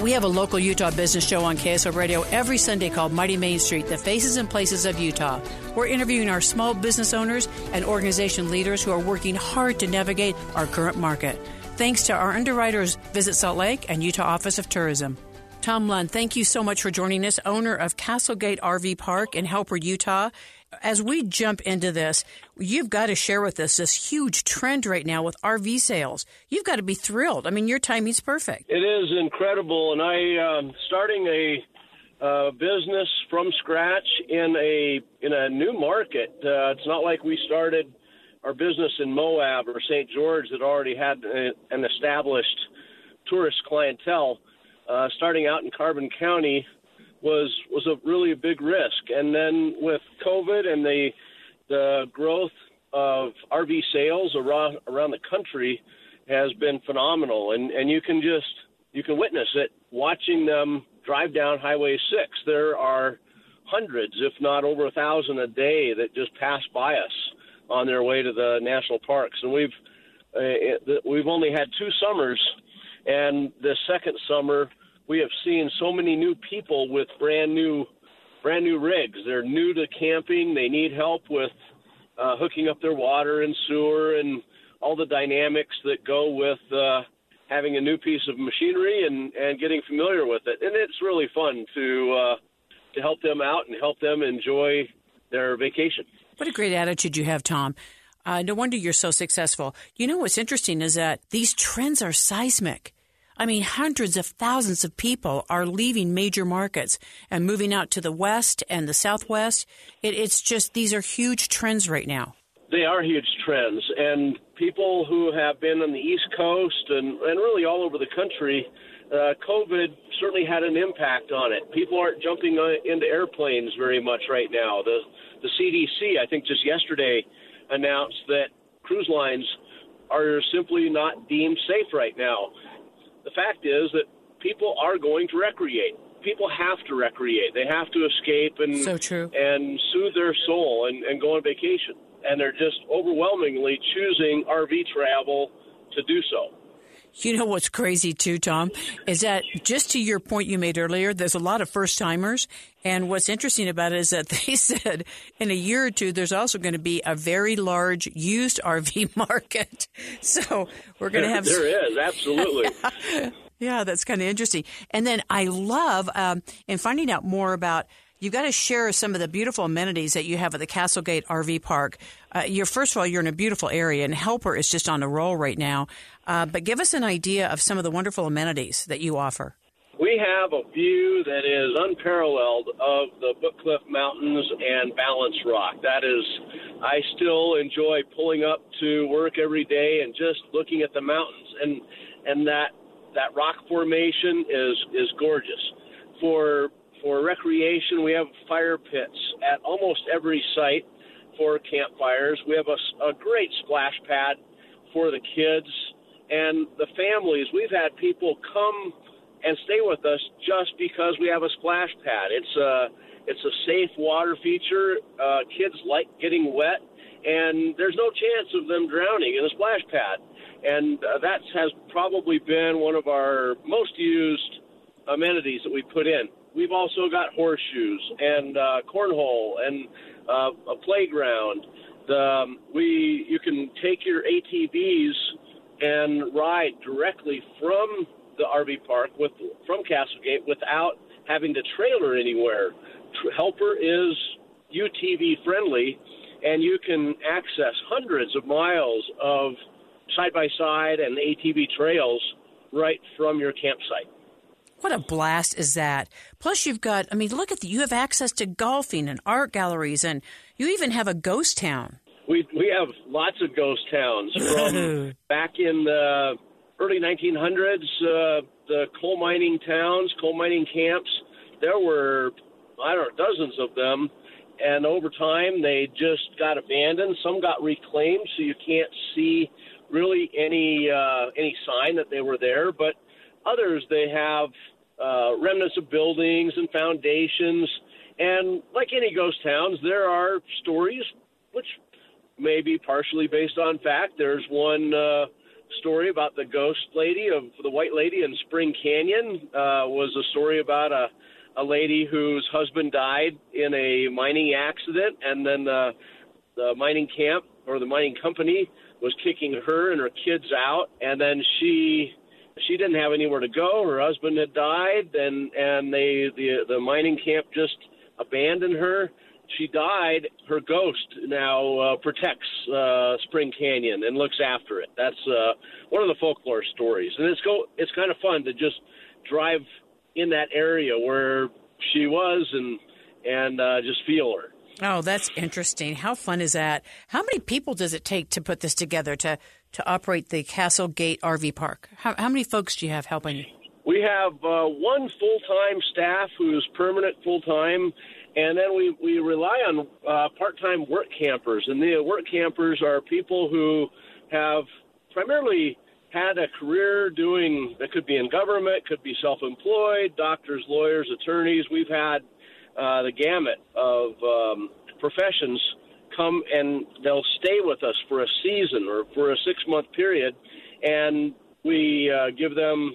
We have a local Utah business show on KSL Radio every Sunday called Mighty Main Street, the faces and places of Utah. We're interviewing our small business owners and organization leaders who are working hard to navigate our current market. Thanks to our underwriters, Visit Salt Lake and Utah Office of Tourism. Tom Lund, thank you so much for joining us, owner of Castlegate RV Park in Helper, Utah as we jump into this, you've got to share with us this huge trend right now with RV sales. You've got to be thrilled. I mean, your timing's perfect. It is incredible, and I um, starting a uh, business from scratch in a in a new market. Uh, it's not like we started our business in Moab or St. George that already had a, an established tourist clientele. Uh, starting out in Carbon County, was was a really a big risk. And then with COVID and the the growth of RV sales around around the country has been phenomenal, and and you can just you can witness it watching them drive down Highway Six. There are hundreds, if not over a thousand a day, that just pass by us on their way to the national parks, and we've uh, we've only had two summers, and the second summer we have seen so many new people with brand new brand new rigs. They're new to camping. They need help with uh, hooking up their water and sewer and all the dynamics that go with uh, having a new piece of machinery and, and getting familiar with it. And it's really fun to uh, to help them out and help them enjoy their vacation. What a great attitude you have, Tom. Uh, no wonder you're so successful. You know what's interesting is that these trends are seismic. I mean, hundreds of thousands of people are leaving major markets and moving out to the West and the Southwest. It, it's just, these are huge trends right now. They are huge trends. And people who have been on the East Coast and, and really all over the country, uh, COVID certainly had an impact on it. People aren't jumping uh, into airplanes very much right now. The, the CDC, I think just yesterday, announced that cruise lines are simply not deemed safe right now the fact is that people are going to recreate. People have to recreate. They have to escape and so true. and soothe their soul and, and go on vacation. And they're just overwhelmingly choosing RV travel to do so. You know what's crazy too, Tom, is that just to your point you made earlier, there's a lot of first timers. And what's interesting about it is that they said in a year or two, there's also going to be a very large used RV market. So we're going to have. there is, absolutely. yeah. that's kind of interesting. And then I love um, in finding out more about You've got to share some of the beautiful amenities that you have at the Castlegate RV Park. Uh, you're first of all, you're in a beautiful area, and Helper is just on a roll right now. Uh, but give us an idea of some of the wonderful amenities that you offer. We have a view that is unparalleled of the Bookcliff Mountains and Balance Rock. That is, I still enjoy pulling up to work every day and just looking at the mountains, and and that that rock formation is is gorgeous. For for recreation, we have fire pits at almost every site for campfires. We have a, a great splash pad for the kids and the families. We've had people come and stay with us just because we have a splash pad. It's a it's a safe water feature. Uh, kids like getting wet, and there's no chance of them drowning in a splash pad. And uh, that has probably been one of our most used amenities that we put in. we've also got horseshoes and uh, cornhole and uh, a playground. Um, we you can take your ATVs and ride directly from the RV park with from Castlegate without having to trailer anywhere. Helper is UTV friendly, and you can access hundreds of miles of side by side and ATV trails right from your campsite. What a blast is that? Plus, you've got, I mean, look at the, you have access to golfing and art galleries, and you even have a ghost town. We, we have lots of ghost towns from back in the early 1900s, uh, the coal mining towns, coal mining camps. There were, I don't know, dozens of them. And over time, they just got abandoned. Some got reclaimed, so you can't see really any uh, any sign that they were there. But others, they have uh, remnants of buildings and foundations. And like any ghost towns, there are stories which may be partially based on fact. There's one uh, story about the ghost lady of the White Lady in Spring Canyon. Uh, was a story about a a lady whose husband died in a mining accident, and then the the mining camp or the mining company was kicking her and her kids out, and then she she didn't have anywhere to go. Her husband had died, and and they the the mining camp just abandoned her. She died. Her ghost now uh, protects uh, Spring Canyon and looks after it. That's uh, one of the folklore stories, and it's go it's kind of fun to just drive in that area where she was and and uh, just feel her. Oh, that's interesting. How fun is that? How many people does it take to put this together to to operate the Castle Gate RV Park? How, how many folks do you have helping you? We have uh, one full time staff who's permanent full time, and then we, we rely on uh, part time work campers. And the work campers are people who have primarily had a career doing that could be in government, could be self employed, doctors, lawyers, attorneys. We've had uh, the gamut of um, professions come and they'll stay with us for a season or for a six month period, and we uh, give them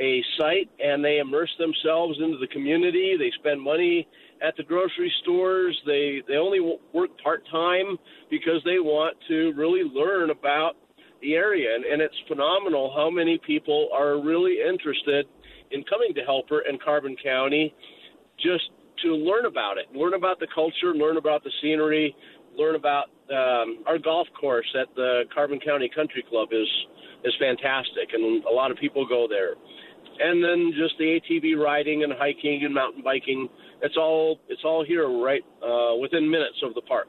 a site and they immerse themselves into the community. They spend money at the grocery stores. They they only work part time because they want to really learn about the area, and, and it's phenomenal how many people are really interested in coming to Helper and Carbon County just to learn about it, learn about the culture, learn about the scenery, learn about um, our golf course at the Carbon County Country Club is is fantastic, and a lot of people go there. And then just the ATV riding and hiking and mountain biking. It's all it's all here right uh, within minutes of the park.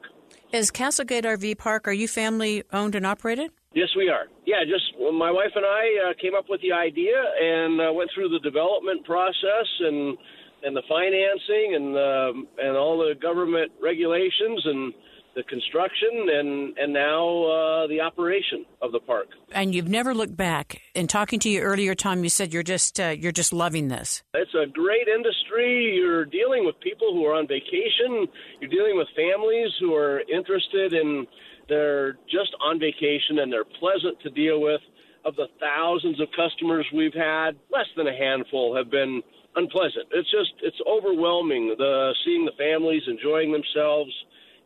Is Castlegate RV Park? Are you family owned and operated? Yes, we are. Yeah, just well, my wife and I uh, came up with the idea and uh, went through the development process and and the financing and um, and all the government regulations and the construction and and now uh, the operation of the park. And you've never looked back. In talking to you earlier, Tom, you said you're just uh, you're just loving this. It's a great industry. You're dealing with people who are on vacation. You're dealing with families who are interested in. They're just on vacation and they're pleasant to deal with. Of the thousands of customers we've had, less than a handful have been unpleasant. It's just it's overwhelming. The seeing the families enjoying themselves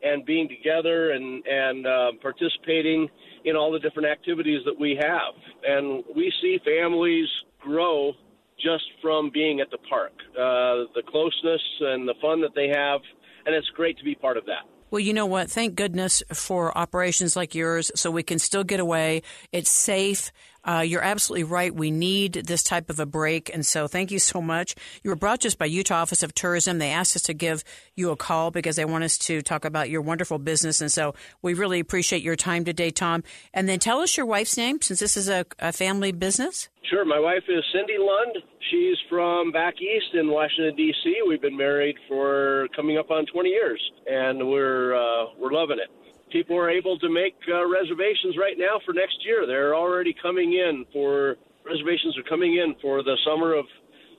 and being together and and uh, participating in all the different activities that we have. And we see families grow just from being at the park. Uh, the closeness and the fun that they have, and it's great to be part of that. Well, you know what? Thank goodness for operations like yours so we can still get away. It's safe. Uh, you're absolutely right. We need this type of a break. And so thank you so much. You were brought to us by Utah Office of Tourism. They asked us to give you a call because they want us to talk about your wonderful business. And so we really appreciate your time today, Tom. And then tell us your wife's name since this is a, a family business. Sure. My wife is Cindy Lund. She's from back east in Washington D.C. We've been married for coming up on 20 years, and we're uh, we're loving it people are able to make uh, reservations right now for next year. They're already coming in for reservations are coming in for the summer of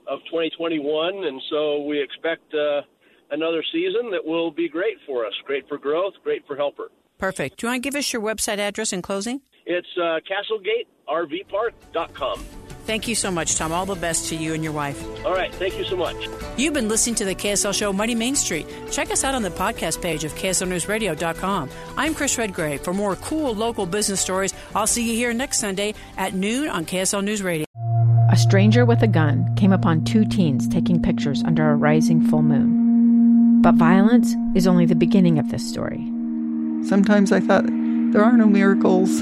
of 2021, and so we expect uh, another season that will be great for us, great for growth, great for helper. Perfect. Do you want to give us your website address in closing? It's uh, CastlegateRVPark.com. Thank you so much, Tom. All the best to you and your wife. All right. Thank you so much. You've been listening to the KSL show Mighty Main Street. Check us out on the podcast page of KSLNewsRadio.com. I'm Chris Redgrave. For more cool local business stories, I'll see you here next Sunday at noon on KSL News Radio. A stranger with a gun came upon two teens taking pictures under a rising full moon. But violence is only the beginning of this story. Sometimes I thought, there are no miracles.